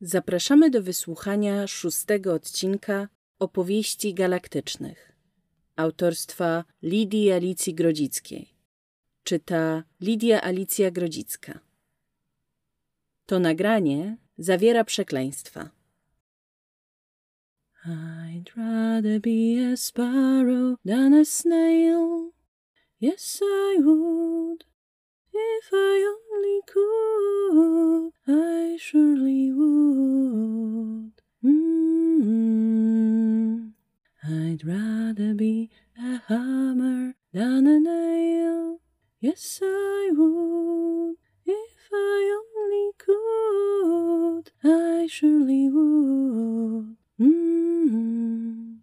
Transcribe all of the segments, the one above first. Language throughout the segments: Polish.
Zapraszamy do wysłuchania szóstego odcinka Opowieści Galaktycznych autorstwa Lidii Alicji Grodzickiej. Czyta Lidia Alicja Grodzicka. To nagranie zawiera przekleństwa. I'd rather be a sparrow than a snail. Yes, I would. If I only could, I surely would. Mm-hmm. I'd rather be a hammer than a nail. Yes, I would. If I only could, I surely would. Mm-hmm.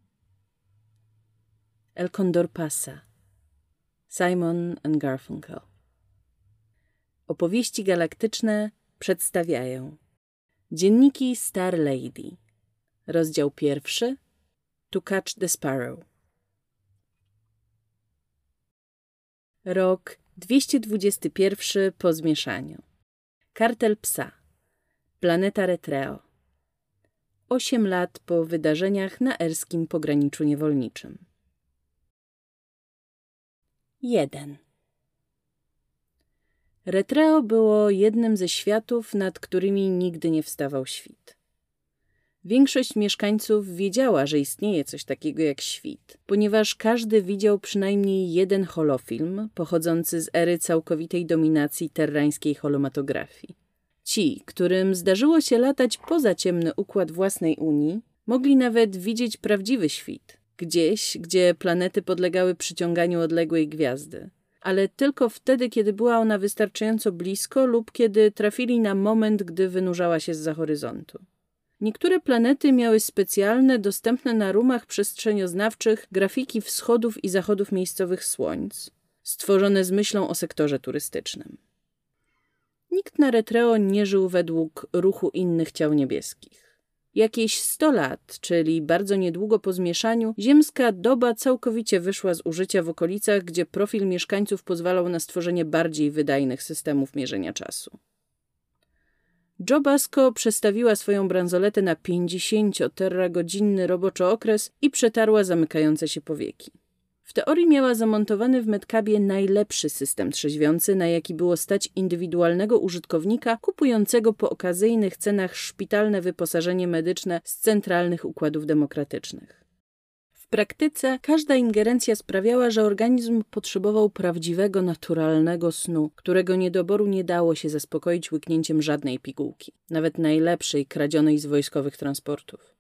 El Condor Pasa. Simon and Garfunkel. Opowieści galaktyczne przedstawiają Dzienniki Star Lady. Rozdział pierwszy. To Catch the Sparrow. Rok 221 po zmieszaniu. Kartel Psa. Planeta Retreo. Osiem lat po wydarzeniach na erskim pograniczu niewolniczym. 1 Retreo było jednym ze światów, nad którymi nigdy nie wstawał świt. Większość mieszkańców wiedziała, że istnieje coś takiego jak świt, ponieważ każdy widział przynajmniej jeden holofilm pochodzący z ery całkowitej dominacji terrańskiej holomatografii. Ci, którym zdarzyło się latać poza ciemny układ własnej Unii, mogli nawet widzieć prawdziwy świt, gdzieś, gdzie planety podlegały przyciąganiu odległej gwiazdy ale tylko wtedy, kiedy była ona wystarczająco blisko lub kiedy trafili na moment, gdy wynurzała się z horyzontu. Niektóre planety miały specjalne, dostępne na rumach przestrzenioznawczych grafiki wschodów i zachodów miejscowych słońc, stworzone z myślą o sektorze turystycznym. Nikt na Retreo nie żył według ruchu innych ciał niebieskich. Jakieś 100 lat, czyli bardzo niedługo po zmieszaniu, ziemska doba całkowicie wyszła z użycia w okolicach, gdzie profil mieszkańców pozwalał na stworzenie bardziej wydajnych systemów mierzenia czasu. Joe Basco przestawiła swoją bransoletę na 50 godzinny roboczy okres i przetarła zamykające się powieki. W teorii miała zamontowany w Medcabie najlepszy system trzeźwiący, na jaki było stać indywidualnego użytkownika kupującego po okazyjnych cenach szpitalne wyposażenie medyczne z centralnych układów demokratycznych. W praktyce każda ingerencja sprawiała, że organizm potrzebował prawdziwego, naturalnego snu, którego niedoboru nie dało się zaspokoić łyknięciem żadnej pigułki, nawet najlepszej kradzionej z wojskowych transportów.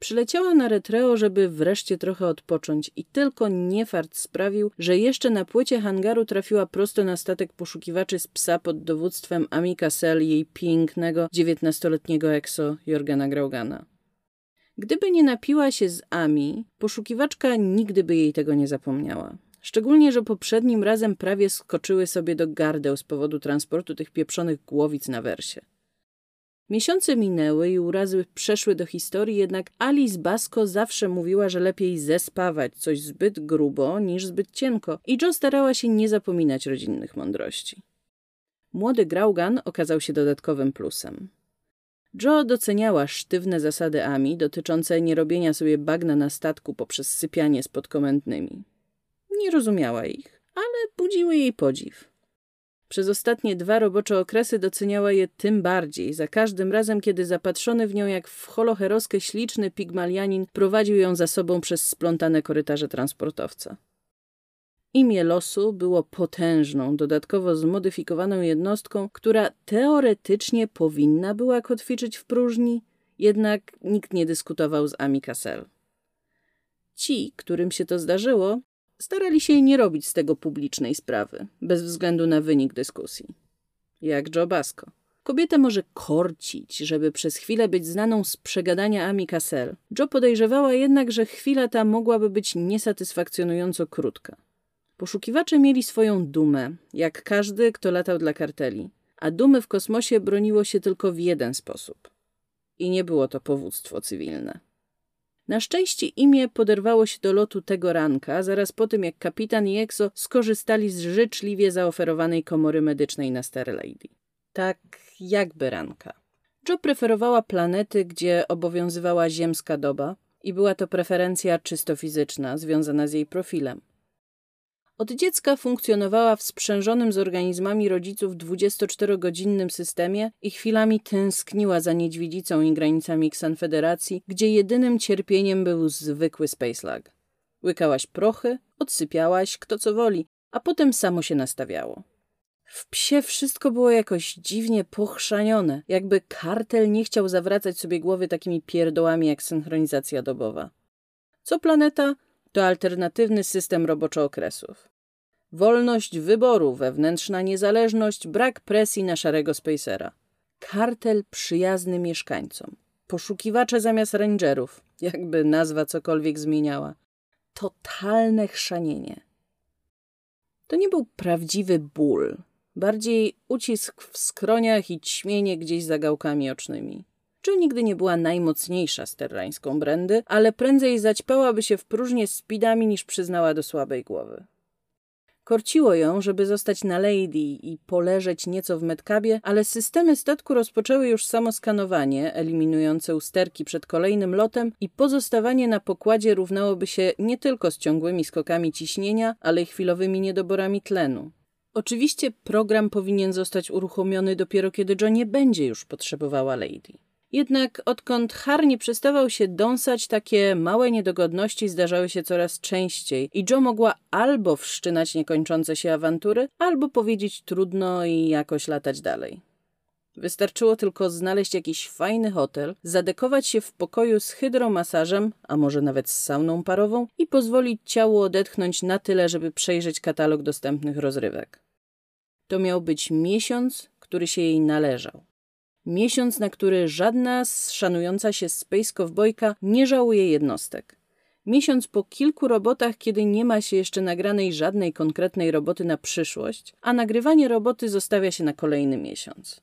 Przyleciała na Retreo, żeby wreszcie trochę odpocząć i tylko niefart sprawił, że jeszcze na płycie hangaru trafiła prosto na statek poszukiwaczy z psa pod dowództwem Ami Cassell i jej pięknego, dziewiętnastoletniego ekso Jorgana Graugana. Gdyby nie napiła się z Ami, poszukiwaczka nigdy by jej tego nie zapomniała. Szczególnie, że poprzednim razem prawie skoczyły sobie do gardeł z powodu transportu tych pieprzonych głowic na wersie. Miesiące minęły i urazy przeszły do historii, jednak Alice Basko zawsze mówiła, że lepiej zespawać coś zbyt grubo niż zbyt cienko i Joe starała się nie zapominać rodzinnych mądrości. Młody Graugan okazał się dodatkowym plusem. Joe doceniała sztywne zasady Ami dotyczące nierobienia sobie bagna na statku poprzez sypianie z podkomendnymi. Nie rozumiała ich, ale budziły jej podziw. Przez ostatnie dwa robocze okresy doceniała je tym bardziej, za każdym razem, kiedy zapatrzony w nią jak w holoheroskę śliczny pigmalianin prowadził ją za sobą przez splątane korytarze transportowca. Imię losu było potężną, dodatkowo zmodyfikowaną jednostką, która teoretycznie powinna była kotwiczyć w próżni, jednak nikt nie dyskutował z Ami Cassell. Ci, którym się to zdarzyło, starali się nie robić z tego publicznej sprawy, bez względu na wynik dyskusji. Jak Joe Basco. Kobietę może korcić, żeby przez chwilę być znaną z przegadania Ami Cassell. Joe podejrzewała jednak, że chwila ta mogłaby być niesatysfakcjonująco krótka. Poszukiwacze mieli swoją dumę, jak każdy, kto latał dla karteli, a dumy w kosmosie broniło się tylko w jeden sposób. I nie było to powództwo cywilne. Na szczęście imię poderwało się do lotu tego ranka, zaraz po tym jak kapitan i Exo skorzystali z życzliwie zaoferowanej komory medycznej na Star Lady. Tak jakby ranka. Joe preferowała planety, gdzie obowiązywała ziemska doba i była to preferencja czysto fizyczna, związana z jej profilem. Od dziecka funkcjonowała w sprzężonym z organizmami rodziców 24-godzinnym systemie i chwilami tęskniła za niedźwiedzicą i granicami Ksanfederacji, gdzie jedynym cierpieniem był zwykły spacelag. Łykałaś prochy, odsypiałaś, kto co woli, a potem samo się nastawiało. W psie wszystko było jakoś dziwnie pochrzanione, jakby kartel nie chciał zawracać sobie głowy takimi pierdołami jak synchronizacja dobowa. Co planeta, to alternatywny system roboczo-okresów. Wolność wyboru, wewnętrzna niezależność, brak presji na szarego spacera. Kartel przyjazny mieszkańcom. Poszukiwacze zamiast rangerów, jakby nazwa cokolwiek zmieniała. Totalne chrzanienie. To nie był prawdziwy ból, bardziej ucisk w skroniach i ćmienie gdzieś za gałkami ocznymi. Joe nigdy nie była najmocniejsza z terrańską brandy, ale prędzej zaćpałaby się w próżnię speedami niż przyznała do słabej głowy. Korciło ją, żeby zostać na Lady i poleżeć nieco w metkabie, ale systemy statku rozpoczęły już samo skanowanie, eliminujące usterki przed kolejnym lotem i pozostawanie na pokładzie równałoby się nie tylko z ciągłymi skokami ciśnienia, ale i chwilowymi niedoborami tlenu. Oczywiście program powinien zostać uruchomiony dopiero kiedy John nie będzie już potrzebowała Lady. Jednak odkąd Har nie przestawał się dąsać, takie małe niedogodności zdarzały się coraz częściej i Joe mogła albo wszczynać niekończące się awantury, albo powiedzieć trudno i jakoś latać dalej. Wystarczyło tylko znaleźć jakiś fajny hotel, zadekować się w pokoju z hydromasażem, a może nawet z sauną parową i pozwolić ciału odetchnąć na tyle, żeby przejrzeć katalog dostępnych rozrywek. To miał być miesiąc, który się jej należał. Miesiąc, na który żadna szanująca się Space Cowboyka nie żałuje jednostek. Miesiąc po kilku robotach, kiedy nie ma się jeszcze nagranej żadnej konkretnej roboty na przyszłość, a nagrywanie roboty zostawia się na kolejny miesiąc.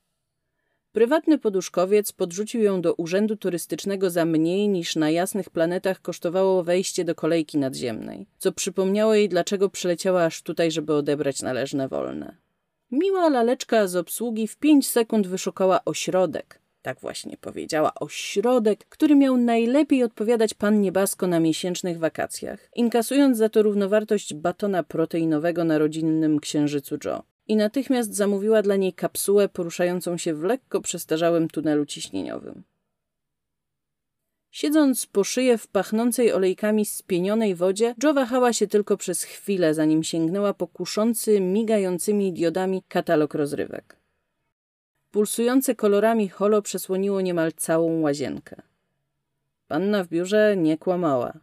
Prywatny poduszkowiec podrzucił ją do urzędu turystycznego za mniej niż na jasnych planetach kosztowało wejście do kolejki nadziemnej, co przypomniało jej, dlaczego przyleciała aż tutaj, żeby odebrać należne wolne. Miła laleczka z obsługi w pięć sekund wyszukała ośrodek. Tak właśnie powiedziała, ośrodek, który miał najlepiej odpowiadać pannie Basko na miesięcznych wakacjach, inkasując za to równowartość batona proteinowego na rodzinnym księżycu Joe. I natychmiast zamówiła dla niej kapsułę poruszającą się w lekko przestarzałym tunelu ciśnieniowym. Siedząc po szyję w pachnącej olejkami spienionej wodzie, Joe wahała się tylko przez chwilę, zanim sięgnęła po kuszący, migającymi diodami katalog rozrywek. Pulsujące kolorami holo przesłoniło niemal całą łazienkę. Panna w biurze nie kłamała.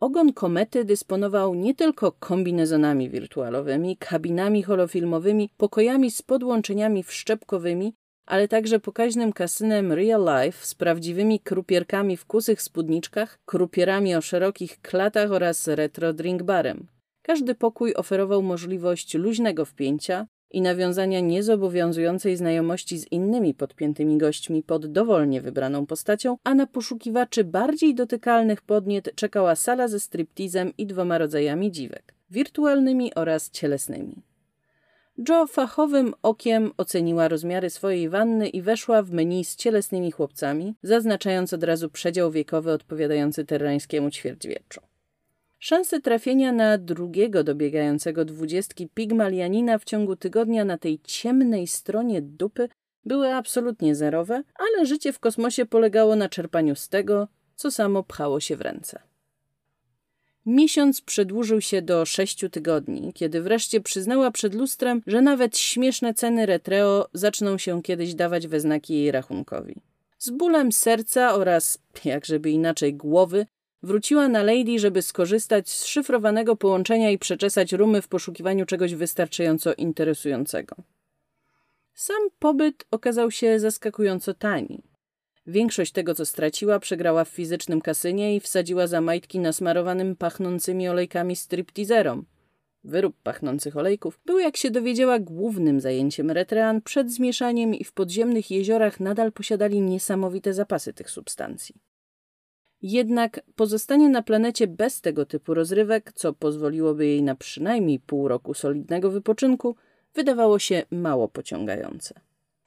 Ogon komety dysponował nie tylko kombinezonami wirtualowymi, kabinami holofilmowymi, pokojami z podłączeniami wszczepkowymi, ale także pokaźnym kasynem Real Life z prawdziwymi krupierkami w kusych spódniczkach, krupierami o szerokich klatach oraz retro drink barem. Każdy pokój oferował możliwość luźnego wpięcia i nawiązania niezobowiązującej znajomości z innymi podpiętymi gośćmi pod dowolnie wybraną postacią, a na poszukiwaczy bardziej dotykalnych podniet czekała sala ze striptizem i dwoma rodzajami dziwek wirtualnymi oraz cielesnymi. Joe fachowym okiem oceniła rozmiary swojej wanny i weszła w menu z cielesnymi chłopcami, zaznaczając od razu przedział wiekowy odpowiadający terrańskiemu ćwierćwieczu. Szanse trafienia na drugiego dobiegającego dwudziestki pigmalianina w ciągu tygodnia na tej ciemnej stronie dupy były absolutnie zerowe, ale życie w kosmosie polegało na czerpaniu z tego, co samo pchało się w ręce. Miesiąc przedłużył się do sześciu tygodni, kiedy wreszcie przyznała przed lustrem, że nawet śmieszne ceny retreo zaczną się kiedyś dawać we znaki jej rachunkowi. Z bólem serca oraz, jakżeby inaczej, głowy, wróciła na Lady, żeby skorzystać z szyfrowanego połączenia i przeczesać rumy w poszukiwaniu czegoś wystarczająco interesującego. Sam pobyt okazał się zaskakująco tani. Większość tego, co straciła, przegrała w fizycznym kasynie i wsadziła za majtki nasmarowanym pachnącymi olejkami stripteaserom. Wyrób pachnących olejków był, jak się dowiedziała, głównym zajęciem retrean przed zmieszaniem i w podziemnych jeziorach nadal posiadali niesamowite zapasy tych substancji. Jednak pozostanie na planecie bez tego typu rozrywek, co pozwoliłoby jej na przynajmniej pół roku solidnego wypoczynku, wydawało się mało pociągające.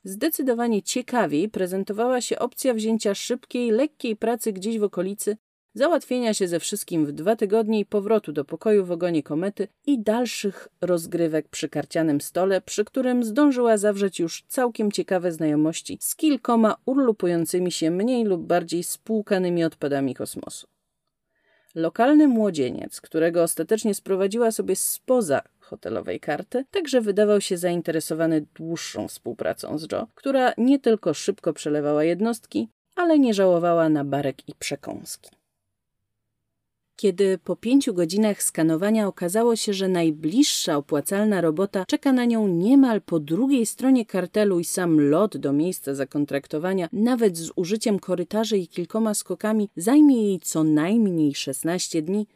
Zdecydowanie ciekawiej prezentowała się opcja wzięcia szybkiej, lekkiej pracy gdzieś w okolicy, załatwienia się ze wszystkim w dwa tygodnie i powrotu do pokoju w ogonie komety i dalszych rozgrywek przy karcianym stole, przy którym zdążyła zawrzeć już całkiem ciekawe znajomości z kilkoma urlupującymi się mniej lub bardziej spłukanymi odpadami kosmosu. Lokalny młodzieniec, którego ostatecznie sprowadziła sobie spoza hotelowej karty, także wydawał się zainteresowany dłuższą współpracą z Joe, która nie tylko szybko przelewała jednostki, ale nie żałowała na barek i przekąski. Kiedy po pięciu godzinach skanowania okazało się, że najbliższa opłacalna robota czeka na nią niemal po drugiej stronie kartelu i sam lot do miejsca zakontraktowania, nawet z użyciem korytarzy i kilkoma skokami, zajmie jej co najmniej 16 dni,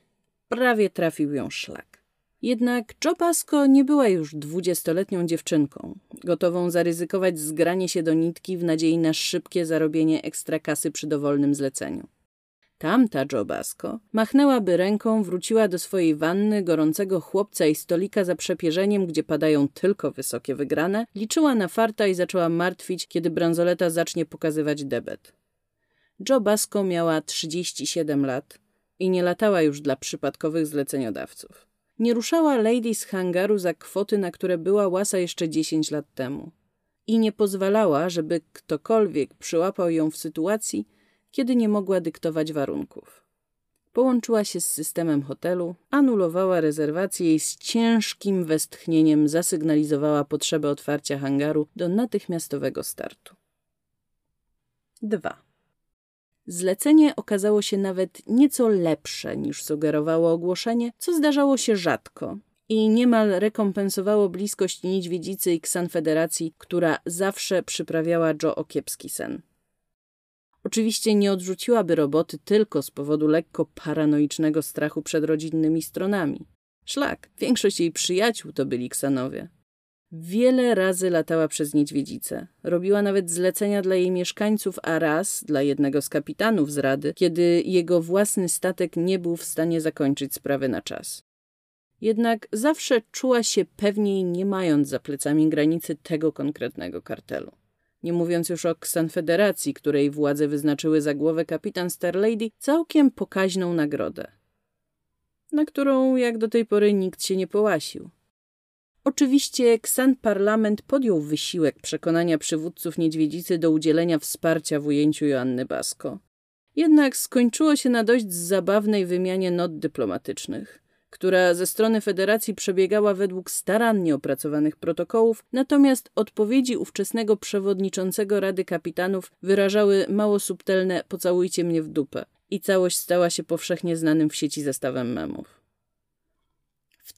prawie trafił ją szlak. Jednak Jo Pasco nie była już dwudziestoletnią dziewczynką, gotową zaryzykować zgranie się do nitki w nadziei na szybkie zarobienie ekstra kasy przy dowolnym zleceniu. Tamta Jobasko machnęłaby ręką, wróciła do swojej wanny, gorącego chłopca i stolika za przepierzeniem, gdzie padają tylko wysokie wygrane, liczyła na farta i zaczęła martwić, kiedy bransoleta zacznie pokazywać debet. Jobasko miała 37 lat i nie latała już dla przypadkowych zleceniodawców. Nie ruszała Lady z hangaru za kwoty, na które była łasa jeszcze 10 lat temu. I nie pozwalała, żeby ktokolwiek przyłapał ją w sytuacji, kiedy nie mogła dyktować warunków. Połączyła się z systemem hotelu, anulowała rezerwację i z ciężkim westchnieniem zasygnalizowała potrzebę otwarcia hangaru do natychmiastowego startu. 2. Zlecenie okazało się nawet nieco lepsze niż sugerowało ogłoszenie, co zdarzało się rzadko i niemal rekompensowało bliskość niedźwiedzicy i ksanfederacji, która zawsze przyprawiała Joe o kiepski sen. Oczywiście nie odrzuciłaby roboty tylko z powodu lekko paranoicznego strachu przed rodzinnymi stronami. Szlak, większość jej przyjaciół to byli ksanowie. Wiele razy latała przez niedźwiedzicę. Robiła nawet zlecenia dla jej mieszkańców, a raz dla jednego z kapitanów z rady, kiedy jego własny statek nie był w stanie zakończyć sprawy na czas. Jednak zawsze czuła się pewniej, nie mając za plecami granicy tego konkretnego kartelu nie mówiąc już o Ksanfederacji, której władze wyznaczyły za głowę kapitan Starlady całkiem pokaźną nagrodę, na którą jak do tej pory nikt się nie połasił. Oczywiście Ksan Parlament podjął wysiłek przekonania przywódców niedźwiedzicy do udzielenia wsparcia w ujęciu Joanny Basko. Jednak skończyło się na dość zabawnej wymianie not dyplomatycznych która ze strony federacji przebiegała według starannie opracowanych protokołów, natomiast odpowiedzi ówczesnego przewodniczącego Rady Kapitanów wyrażały mało subtelne pocałujcie mnie w dupę i całość stała się powszechnie znanym w sieci zestawem memów.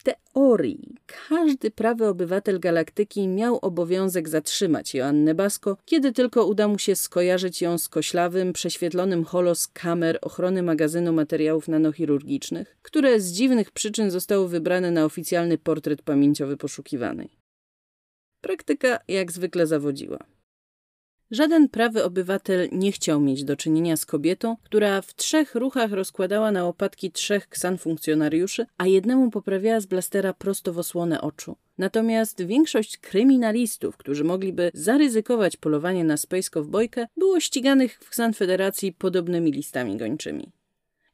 Teorii każdy prawy obywatel galaktyki miał obowiązek zatrzymać Joannę Basko, kiedy tylko uda mu się skojarzyć ją z koślawym, prześwietlonym holo z kamer ochrony magazynu materiałów nanochirurgicznych, które z dziwnych przyczyn zostały wybrane na oficjalny portret pamięciowy poszukiwanej. Praktyka jak zwykle zawodziła. Żaden prawy obywatel nie chciał mieć do czynienia z kobietą, która w trzech ruchach rozkładała na łopatki trzech ksan funkcjonariuszy, a jednemu poprawiała z blastera prosto w osłonę oczu. Natomiast większość kryminalistów, którzy mogliby zaryzykować polowanie na Space Cowboykę, było ściganych w Ksan Federacji podobnymi listami gończymi.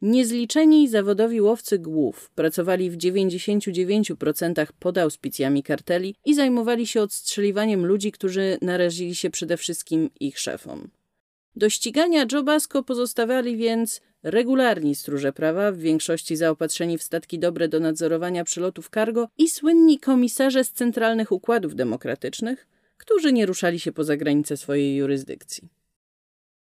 Niezliczeni zawodowi łowcy głów pracowali w 99% pod auspicjami karteli i zajmowali się odstrzeliwaniem ludzi, którzy narazili się przede wszystkim ich szefom. Do ścigania Joe Basco pozostawali więc regularni stróże prawa, w większości zaopatrzeni w statki dobre do nadzorowania przelotów cargo i słynni komisarze z centralnych układów demokratycznych, którzy nie ruszali się poza granice swojej jurysdykcji.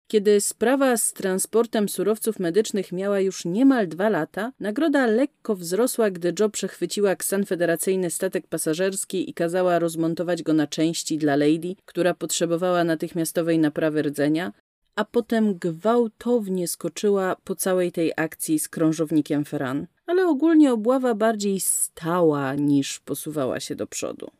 Kiedy sprawa z transportem surowców medycznych miała już niemal dwa lata, nagroda lekko wzrosła, gdy Joe przechwyciła ksan federacyjny statek pasażerski i kazała rozmontować go na części dla Lady, która potrzebowała natychmiastowej naprawy rdzenia, a potem gwałtownie skoczyła po całej tej akcji z krążownikiem Ferran. Ale ogólnie obława bardziej stała niż posuwała się do przodu.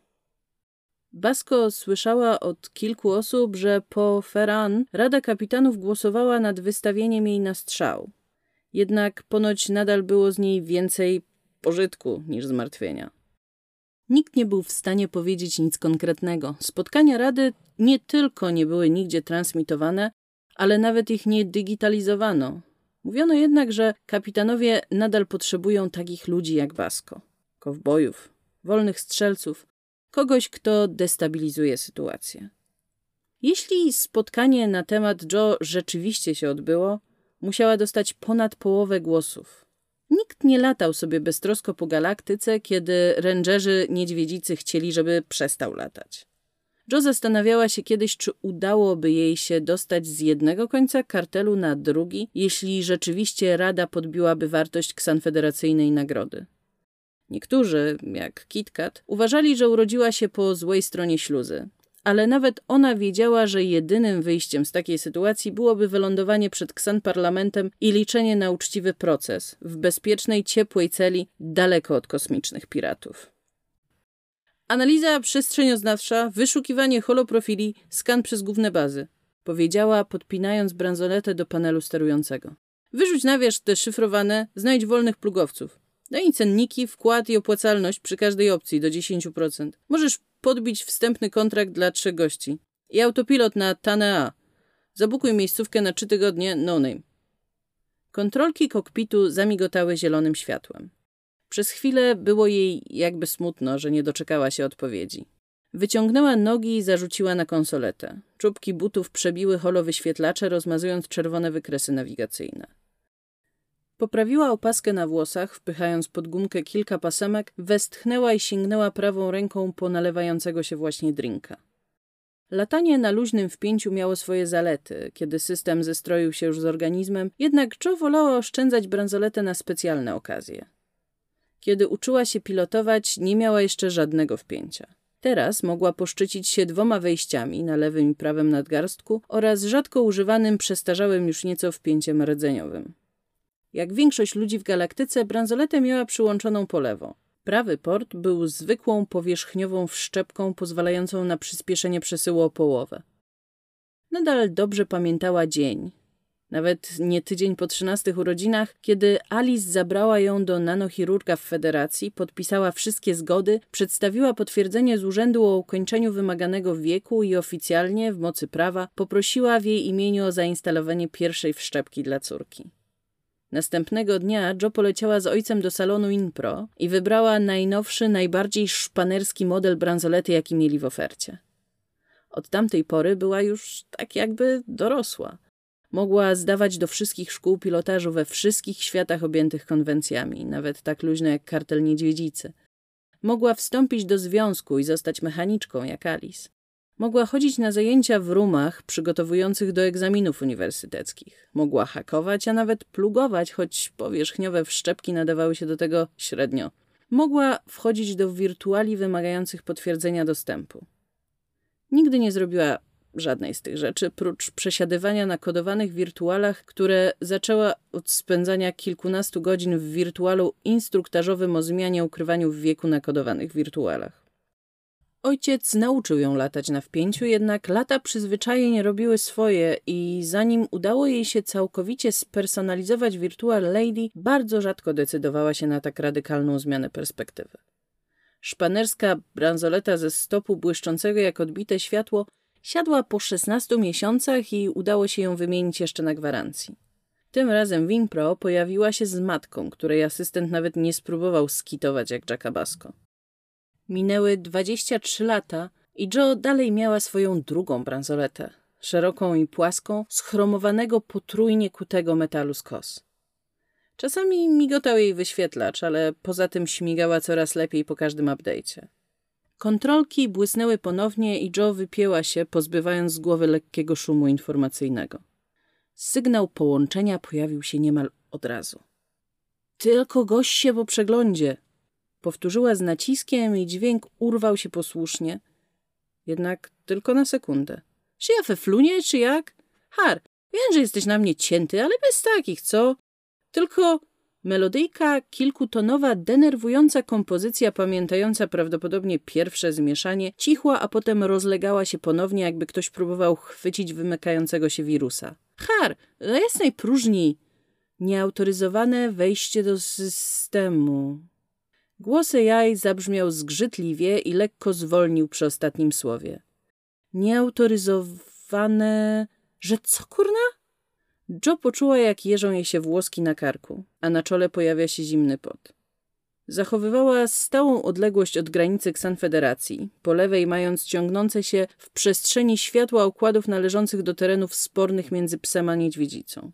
Basko słyszała od kilku osób, że po Ferran Rada Kapitanów głosowała nad wystawieniem jej na strzał. Jednak ponoć nadal było z niej więcej pożytku niż zmartwienia. Nikt nie był w stanie powiedzieć nic konkretnego. Spotkania Rady nie tylko nie były nigdzie transmitowane, ale nawet ich nie digitalizowano. Mówiono jednak, że kapitanowie nadal potrzebują takich ludzi jak Basko. Kowbojów, wolnych strzelców, kogoś, kto destabilizuje sytuację. Jeśli spotkanie na temat Joe rzeczywiście się odbyło, musiała dostać ponad połowę głosów. Nikt nie latał sobie beztrosko po galaktyce, kiedy rangerzy niedźwiedzicy chcieli, żeby przestał latać. Joe zastanawiała się kiedyś, czy udałoby jej się dostać z jednego końca kartelu na drugi, jeśli rzeczywiście Rada podbiłaby wartość ksanfederacyjnej nagrody. Niektórzy, jak KitKat, uważali, że urodziła się po złej stronie śluzy. Ale nawet ona wiedziała, że jedynym wyjściem z takiej sytuacji byłoby wylądowanie przed Ksan parlamentem i liczenie na uczciwy proces w bezpiecznej, ciepłej celi daleko od kosmicznych piratów. Analiza przestrzenioznawcza, wyszukiwanie holoprofili, skan przez główne bazy. Powiedziała, podpinając bransoletę do panelu sterującego. Wyrzuć na wierzch te szyfrowane, znajdź wolnych plugowców. Daj cenniki, wkład i opłacalność przy każdej opcji do 10%. Możesz podbić wstępny kontrakt dla trzech gości. I autopilot na Tanea. Zabukuj miejscówkę na trzy tygodnie, no name. Kontrolki kokpitu zamigotały zielonym światłem. Przez chwilę było jej jakby smutno, że nie doczekała się odpowiedzi. Wyciągnęła nogi i zarzuciła na konsoletę. Czubki butów przebiły holowyświetlacze, rozmazując czerwone wykresy nawigacyjne. Poprawiła opaskę na włosach, wpychając pod gumkę kilka pasemek, westchnęła i sięgnęła prawą ręką po nalewającego się właśnie drinka. Latanie na luźnym wpięciu miało swoje zalety, kiedy system zestroił się już z organizmem, jednak Joe wolała oszczędzać bransoletę na specjalne okazje. Kiedy uczyła się pilotować, nie miała jeszcze żadnego wpięcia. Teraz mogła poszczycić się dwoma wejściami na lewym i prawym nadgarstku oraz rzadko używanym, przestarzałym już nieco wpięciem rdzeniowym. Jak większość ludzi w galaktyce, bransoletę miała przyłączoną po lewo. Prawy port był zwykłą powierzchniową wszczepką pozwalającą na przyspieszenie przesyłu o połowę. Nadal dobrze pamiętała dzień, nawet nie tydzień po trzynastych urodzinach, kiedy Alice zabrała ją do nanochirurga w Federacji, podpisała wszystkie zgody, przedstawiła potwierdzenie z urzędu o ukończeniu wymaganego wieku i oficjalnie, w mocy prawa, poprosiła w jej imieniu o zainstalowanie pierwszej wszczepki dla córki. Następnego dnia Jo poleciała z ojcem do salonu Inpro i wybrała najnowszy, najbardziej szpanerski model bransolety, jaki mieli w ofercie. Od tamtej pory była już tak jakby dorosła. Mogła zdawać do wszystkich szkół pilotażu we wszystkich światach objętych konwencjami, nawet tak luźne jak kartel niedźwiedzicy. Mogła wstąpić do związku i zostać mechaniczką jak Alice. Mogła chodzić na zajęcia w rumach przygotowujących do egzaminów uniwersyteckich. Mogła hakować, a nawet plugować, choć powierzchniowe wszczepki nadawały się do tego średnio. Mogła wchodzić do wirtuali wymagających potwierdzenia dostępu. Nigdy nie zrobiła żadnej z tych rzeczy, prócz przesiadywania na kodowanych wirtualach, które zaczęła od spędzania kilkunastu godzin w wirtualu instruktażowym o zmianie ukrywaniu w wieku na kodowanych wirtualach. Ojciec nauczył ją latać na wpięciu, jednak lata przyzwyczajeń robiły swoje i zanim udało jej się całkowicie spersonalizować Virtual Lady, bardzo rzadko decydowała się na tak radykalną zmianę perspektywy. Szpanerska bransoleta ze stopu błyszczącego jak odbite światło siadła po 16 miesiącach i udało się ją wymienić jeszcze na gwarancji. Tym razem Winpro pojawiła się z matką, której asystent nawet nie spróbował skitować jak Jackabasko. Minęły 23 lata i Joe dalej miała swoją drugą bransoletę, szeroką i płaską, z chromowanego potrójnie kutego metalu z kos. Czasami migotał jej wyświetlacz, ale poza tym śmigała coraz lepiej po każdym update'cie. Kontrolki błysnęły ponownie i Joe wypięła się, pozbywając z głowy lekkiego szumu informacyjnego. Sygnał połączenia pojawił się niemal od razu. Tylko gość się po przeglądzie, Powtórzyła z naciskiem i dźwięk urwał się posłusznie. Jednak tylko na sekundę. Czy ja we flunie, czy jak? Har, wiem, że jesteś na mnie cięty, ale bez takich, co? Tylko melodyjka, kilkutonowa, denerwująca kompozycja, pamiętająca prawdopodobnie pierwsze zmieszanie, cichła, a potem rozlegała się ponownie, jakby ktoś próbował chwycić wymykającego się wirusa. Har, na jasnej próżni. Nieautoryzowane wejście do systemu. Głos AI zabrzmiał zgrzytliwie i lekko zwolnił przy ostatnim słowie. Nieautoryzowane... Że co, kurna? Joe poczuła, jak jeżą jej się włoski na karku, a na czole pojawia się zimny pot. Zachowywała stałą odległość od granicy Ksanfederacji, po lewej mając ciągnące się w przestrzeni światła układów należących do terenów spornych między psem a niedźwiedzicą.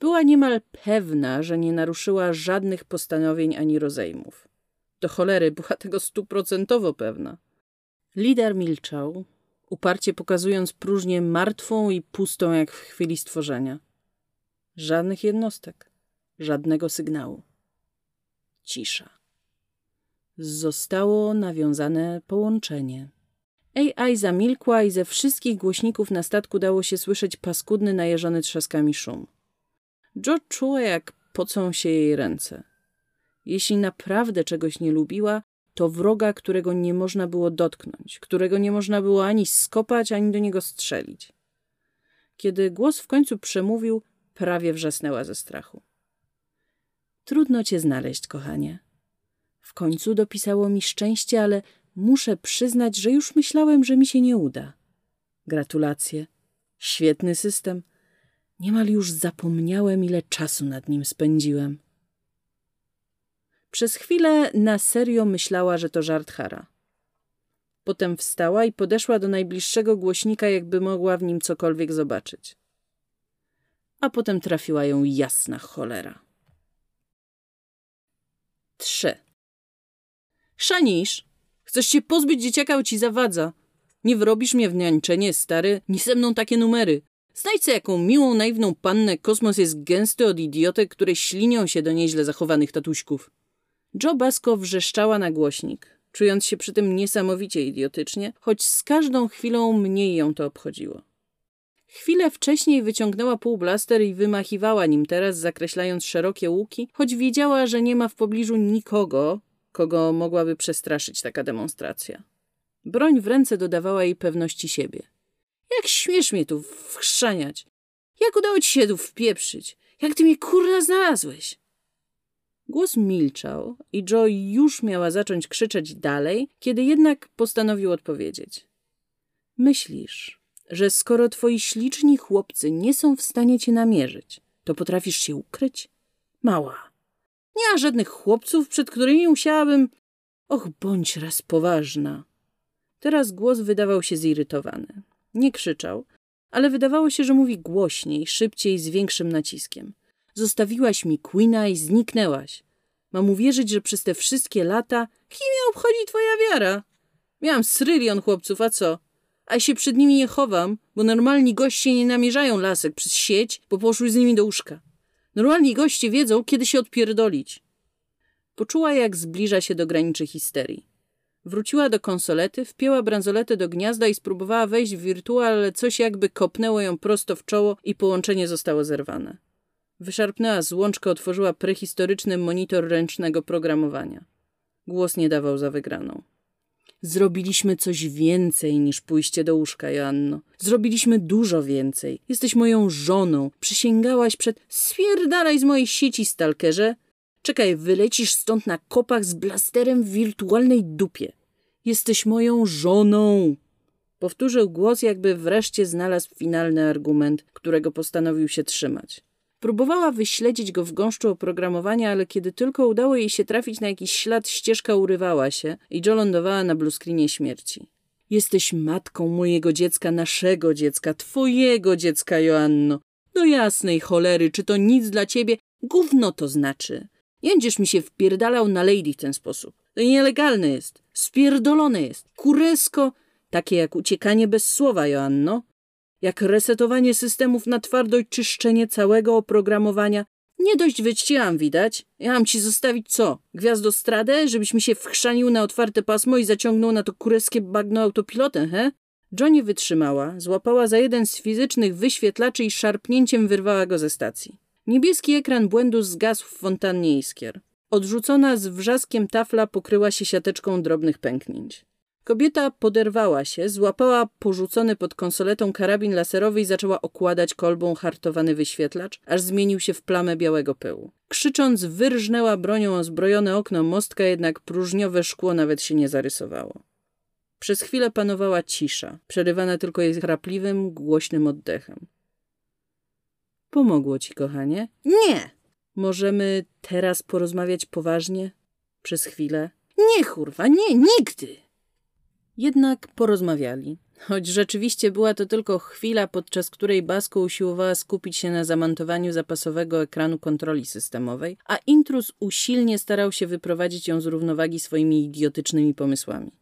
Była niemal pewna, że nie naruszyła żadnych postanowień ani rozejmów. Do cholery była tego stuprocentowo pewna. Lider milczał, uparcie pokazując próżnię martwą i pustą jak w chwili stworzenia. Żadnych jednostek, żadnego sygnału. Cisza. Zostało nawiązane połączenie. AI zamilkła i ze wszystkich głośników na statku dało się słyszeć paskudny, najeżony trzaskami szum. Jo czuła, jak pocą się jej ręce. Jeśli naprawdę czegoś nie lubiła, to wroga, którego nie można było dotknąć, którego nie można było ani skopać, ani do niego strzelić. Kiedy głos w końcu przemówił, prawie wrzasnęła ze strachu. Trudno cię znaleźć, kochanie. W końcu dopisało mi szczęście, ale muszę przyznać, że już myślałem, że mi się nie uda. Gratulacje. Świetny system. Niemal już zapomniałem, ile czasu nad nim spędziłem. Przez chwilę na serio myślała, że to żart Hara. Potem wstała i podeszła do najbliższego głośnika, jakby mogła w nim cokolwiek zobaczyć. A potem trafiła ją jasna cholera. Trzy. Szanisz, chcesz się pozbyć dzieciaka, bo ci zawadza. Nie wrobisz mnie w niańczenie, stary, nie ze mną takie numery. Znajdź sobie jaką miłą, naiwną pannę, kosmos jest gęsty od idiotek, które ślinią się do nieźle zachowanych tatuśków. Joe Basko wrzeszczała na głośnik, czując się przy tym niesamowicie idiotycznie, choć z każdą chwilą mniej ją to obchodziło. Chwilę wcześniej wyciągnęła półblaster i wymachiwała nim teraz, zakreślając szerokie łuki, choć wiedziała, że nie ma w pobliżu nikogo, kogo mogłaby przestraszyć taka demonstracja. Broń w ręce dodawała jej pewności siebie. Jak śmiesz mnie tu wchrzaniać? Jak udało ci się tu wpieprzyć? Jak ty mnie kurna znalazłeś? Głos milczał i Joe już miała zacząć krzyczeć dalej, kiedy jednak postanowił odpowiedzieć. Myślisz, że skoro twoi śliczni chłopcy nie są w stanie cię namierzyć, to potrafisz się ukryć? Mała. Nie ma żadnych chłopców, przed którymi musiałabym... Och, bądź raz poważna. Teraz głos wydawał się zirytowany. Nie krzyczał, ale wydawało się, że mówi głośniej, szybciej, z większym naciskiem. Zostawiłaś mi Queena i zniknęłaś. Mam uwierzyć, że przez te wszystkie lata kim mnie obchodzi twoja wiara? Miałam srylion chłopców, a co? A się przed nimi nie chowam, bo normalni goście nie namierzają lasek przez sieć, bo poszły z nimi do łóżka. Normalni goście wiedzą, kiedy się odpierdolić. Poczuła, jak zbliża się do graniczy histerii. Wróciła do konsolety, wpięła bransoletę do gniazda i spróbowała wejść w wirtual, ale coś jakby kopnęło ją prosto w czoło i połączenie zostało zerwane. Wyszarpnęła złączkę, otworzyła prehistoryczny monitor ręcznego programowania. Głos nie dawał za wygraną. Zrobiliśmy coś więcej niż pójście do łóżka, Joanno. Zrobiliśmy dużo więcej. Jesteś moją żoną. Przysięgałaś przed... Spierdalaj z mojej sieci, stalkerze. Czekaj, wylecisz stąd na kopach z blasterem w wirtualnej dupie. Jesteś moją żoną. Powtórzył głos, jakby wreszcie znalazł finalny argument, którego postanowił się trzymać. Próbowała wyśledzić go w gąszczu oprogramowania, ale kiedy tylko udało jej się trafić na jakiś ślad, ścieżka urywała się i Joe lądowała na bluskrinie śmierci. Jesteś matką mojego dziecka, naszego dziecka, twojego dziecka, Joanno. Do jasnej cholery, czy to nic dla ciebie? Gówno to znaczy. Nie będziesz mi się wpierdalał na lady w ten sposób. To nielegalne jest. Spierdolone jest. Kuresko. Takie jak uciekanie bez słowa, Joanno jak resetowanie systemów na twardo i czyszczenie całego oprogramowania. Nie dość wyćciłam, widać. Ja mam ci zostawić co? Gwiazdostradę, żebyś mi się wchrzanił na otwarte pasmo i zaciągnął na to kureskie bagno autopilotem, he? Johnny wytrzymała, złapała za jeden z fizycznych wyświetlaczy i szarpnięciem wyrwała go ze stacji. Niebieski ekran błędu zgasł w fontannie iskier. Odrzucona z wrzaskiem tafla pokryła się siateczką drobnych pęknięć. Kobieta poderwała się, złapała porzucony pod konsoletą karabin laserowy i zaczęła okładać kolbą hartowany wyświetlacz, aż zmienił się w plamę białego pyłu. Krzycząc, wyrżnęła bronią ozbrojone okno mostka, jednak próżniowe szkło nawet się nie zarysowało. Przez chwilę panowała cisza, przerywana tylko jej chrapliwym, głośnym oddechem. Pomogło ci, kochanie? Nie! Możemy teraz porozmawiać poważnie? Przez chwilę? Nie, kurwa, nie, nigdy! Jednak porozmawiali. Choć rzeczywiście była to tylko chwila, podczas której Basko usiłowała skupić się na zamontowaniu zapasowego ekranu kontroli systemowej, a intruz usilnie starał się wyprowadzić ją z równowagi swoimi idiotycznymi pomysłami.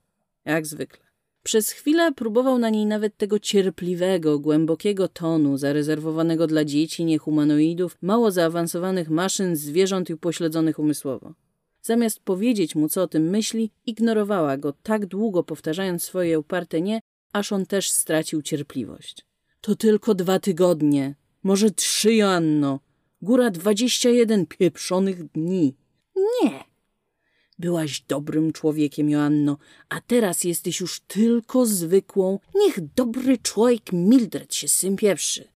Jak zwykle. Przez chwilę próbował na niej nawet tego cierpliwego, głębokiego tonu, zarezerwowanego dla dzieci, niehumanoidów, mało zaawansowanych maszyn, zwierząt i upośledzonych umysłowo. Zamiast powiedzieć mu, co o tym myśli, ignorowała go, tak długo powtarzając swoje uparte nie, aż on też stracił cierpliwość. To tylko dwa tygodnie, może trzy, Joanno. Góra dwadzieścia jeden pieprzonych dni. Nie! Byłaś dobrym człowiekiem, Joanno, a teraz jesteś już tylko zwykłą. Niech dobry człowiek Mildred się sym pieprzy.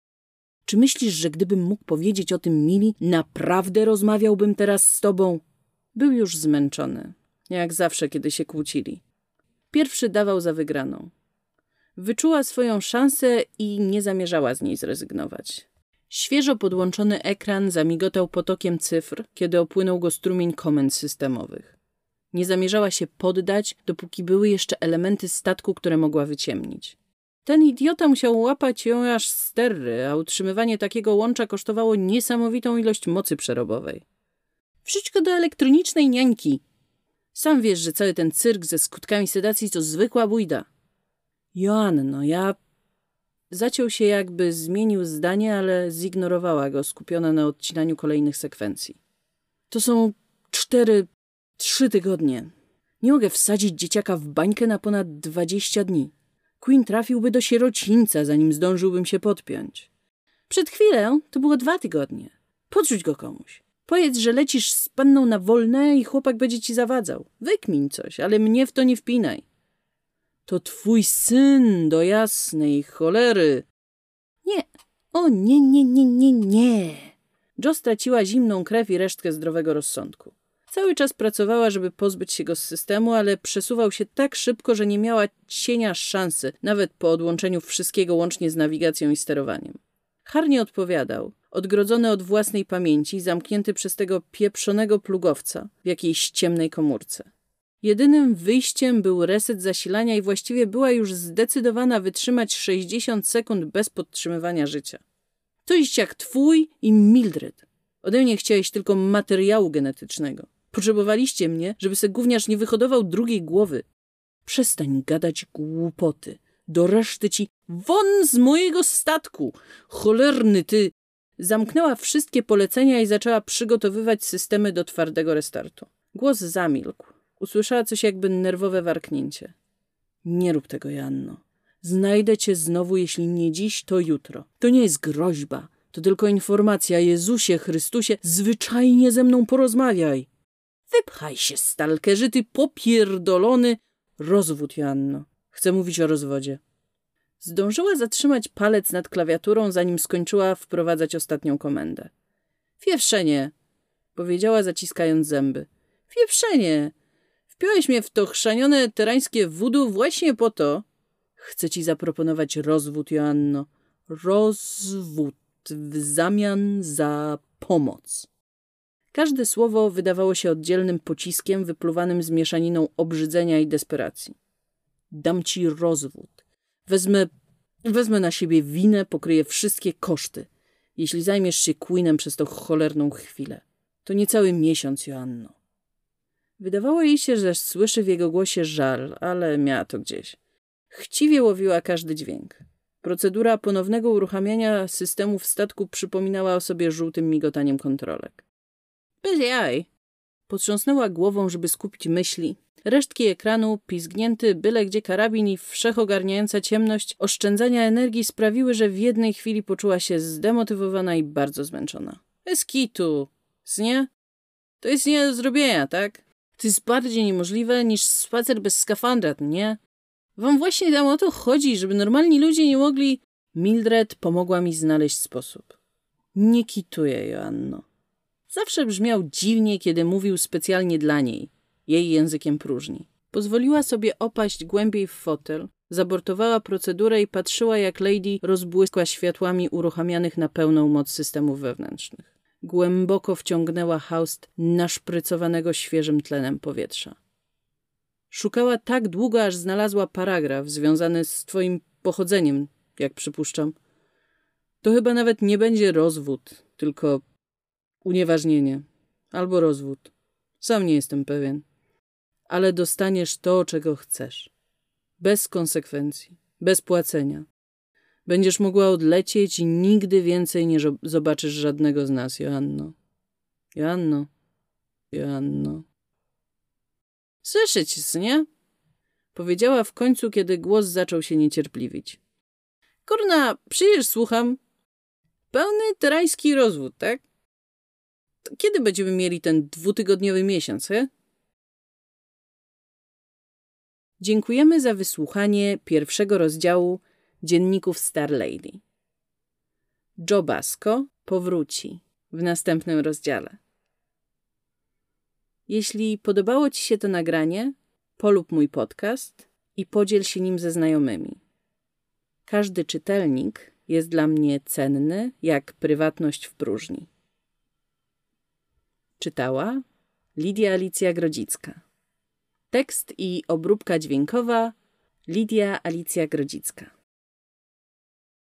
Czy myślisz, że gdybym mógł powiedzieć o tym Mili, naprawdę rozmawiałbym teraz z tobą? Był już zmęczony, jak zawsze, kiedy się kłócili. Pierwszy dawał za wygraną. Wyczuła swoją szansę i nie zamierzała z niej zrezygnować. Świeżo podłączony ekran zamigotał potokiem cyfr, kiedy opłynął go strumień komend systemowych. Nie zamierzała się poddać, dopóki były jeszcze elementy statku, które mogła wyciemnić. Ten idiota musiał łapać ją aż sterry, a utrzymywanie takiego łącza kosztowało niesamowitą ilość mocy przerobowej. Wrzuć go do elektronicznej niańki. Sam wiesz, że cały ten cyrk ze skutkami sedacji to zwykła bójda. Joanno, ja... Zaciął się jakby, zmienił zdanie, ale zignorowała go, skupiona na odcinaniu kolejnych sekwencji. To są cztery, trzy tygodnie. Nie mogę wsadzić dzieciaka w bańkę na ponad dwadzieścia dni. Queen trafiłby do sierocińca, zanim zdążyłbym się podpiąć. Przed chwilą to było dwa tygodnie. Podrzuć go komuś. Powiedz, że lecisz z panną na wolne i chłopak będzie ci zawadzał. Wykmin coś, ale mnie w to nie wpinaj. To twój syn, do jasnej cholery. Nie, o nie, nie, nie, nie, nie. Jo straciła zimną krew i resztkę zdrowego rozsądku. Cały czas pracowała, żeby pozbyć się go z systemu, ale przesuwał się tak szybko, że nie miała cienia szansy, nawet po odłączeniu wszystkiego łącznie z nawigacją i sterowaniem. Har nie odpowiadał, odgrodzony od własnej pamięci, zamknięty przez tego pieprzonego plugowca w jakiejś ciemnej komórce. Jedynym wyjściem był reset zasilania i właściwie była już zdecydowana wytrzymać 60 sekund bez podtrzymywania życia. To iść jak twój i Mildred. Ode mnie chciałeś tylko materiału genetycznego. Potrzebowaliście mnie, żeby se gówniarz nie wyhodował drugiej głowy. Przestań gadać głupoty. Do reszty ci won z mojego statku! Cholerny ty! Zamknęła wszystkie polecenia i zaczęła przygotowywać systemy do twardego restartu. Głos zamilkł. Usłyszała coś jakby nerwowe warknięcie. Nie rób tego, Janno. Znajdę cię znowu, jeśli nie dziś, to jutro. To nie jest groźba. To tylko informacja. Jezusie Chrystusie, zwyczajnie ze mną porozmawiaj. Wypchaj się, stalkerzy, ty popierdolony. Rozwód, Janno. Chcę mówić o rozwodzie. Zdążyła zatrzymać palec nad klawiaturą, zanim skończyła wprowadzać ostatnią komendę. Fiewszenie, powiedziała zaciskając zęby. Fiewszenie, wpiąłeś mnie w to chrzanione terańskie wudu właśnie po to. Chcę ci zaproponować rozwód, Joanno. Rozwód w zamian za pomoc. Każde słowo wydawało się oddzielnym pociskiem wypluwanym z mieszaniną obrzydzenia i desperacji. Dam ci rozwód. Wezmę, wezmę na siebie winę, pokryję wszystkie koszty. Jeśli zajmiesz się Queenem przez tą cholerną chwilę. To niecały miesiąc, Joanno. Wydawało jej się, że słyszy w jego głosie żal, ale miała to gdzieś. Chciwie łowiła każdy dźwięk. Procedura ponownego uruchamiania systemu w statku przypominała o sobie żółtym migotaniem kontrolek. Bez jaj. Potrząsnęła głową, żeby skupić myśli. Resztki ekranu, pizgnięty byle gdzie karabin i wszechogarniająca ciemność oszczędzania energii sprawiły, że w jednej chwili poczuła się zdemotywowana i bardzo zmęczona. Eskitu. Snie? To jest nie do zrobienia, tak? To jest bardziej niemożliwe niż spacer bez skafandra, nie? Wam właśnie tam o to chodzi, żeby normalni ludzie nie mogli... Mildred pomogła mi znaleźć sposób. Nie kituję, Joanno. Zawsze brzmiał dziwnie, kiedy mówił specjalnie dla niej, jej językiem próżni. Pozwoliła sobie opaść głębiej w fotel, zabortowała procedurę i patrzyła, jak Lady rozbłyskła światłami uruchamianych na pełną moc systemów wewnętrznych. Głęboko wciągnęła haust naszprycowanego świeżym tlenem powietrza. Szukała tak długo, aż znalazła paragraf związany z twoim pochodzeniem, jak przypuszczam. To chyba nawet nie będzie rozwód, tylko unieważnienie albo rozwód. Sam nie jestem pewien. Ale dostaniesz to, czego chcesz. Bez konsekwencji, bez płacenia. Będziesz mogła odlecieć i nigdy więcej nie zobaczysz żadnego z nas, Joanno. Joanno. Joanno. Słyszycie, nie? Powiedziała w końcu, kiedy głos zaczął się niecierpliwić. Kurna, przyjesz, słucham. Pełny terański rozwód, tak? Kiedy będziemy mieli ten dwutygodniowy miesiąc, he? Dziękujemy za wysłuchanie pierwszego rozdziału Dzienników Star Lady. Joe Basco powróci w następnym rozdziale. Jeśli podobało Ci się to nagranie, polub mój podcast i podziel się nim ze znajomymi. Każdy czytelnik jest dla mnie cenny jak prywatność w próżni. Czytała Lidia Alicja Grodzicka. Tekst i obróbka dźwiękowa Lidia Alicja Grodzicka.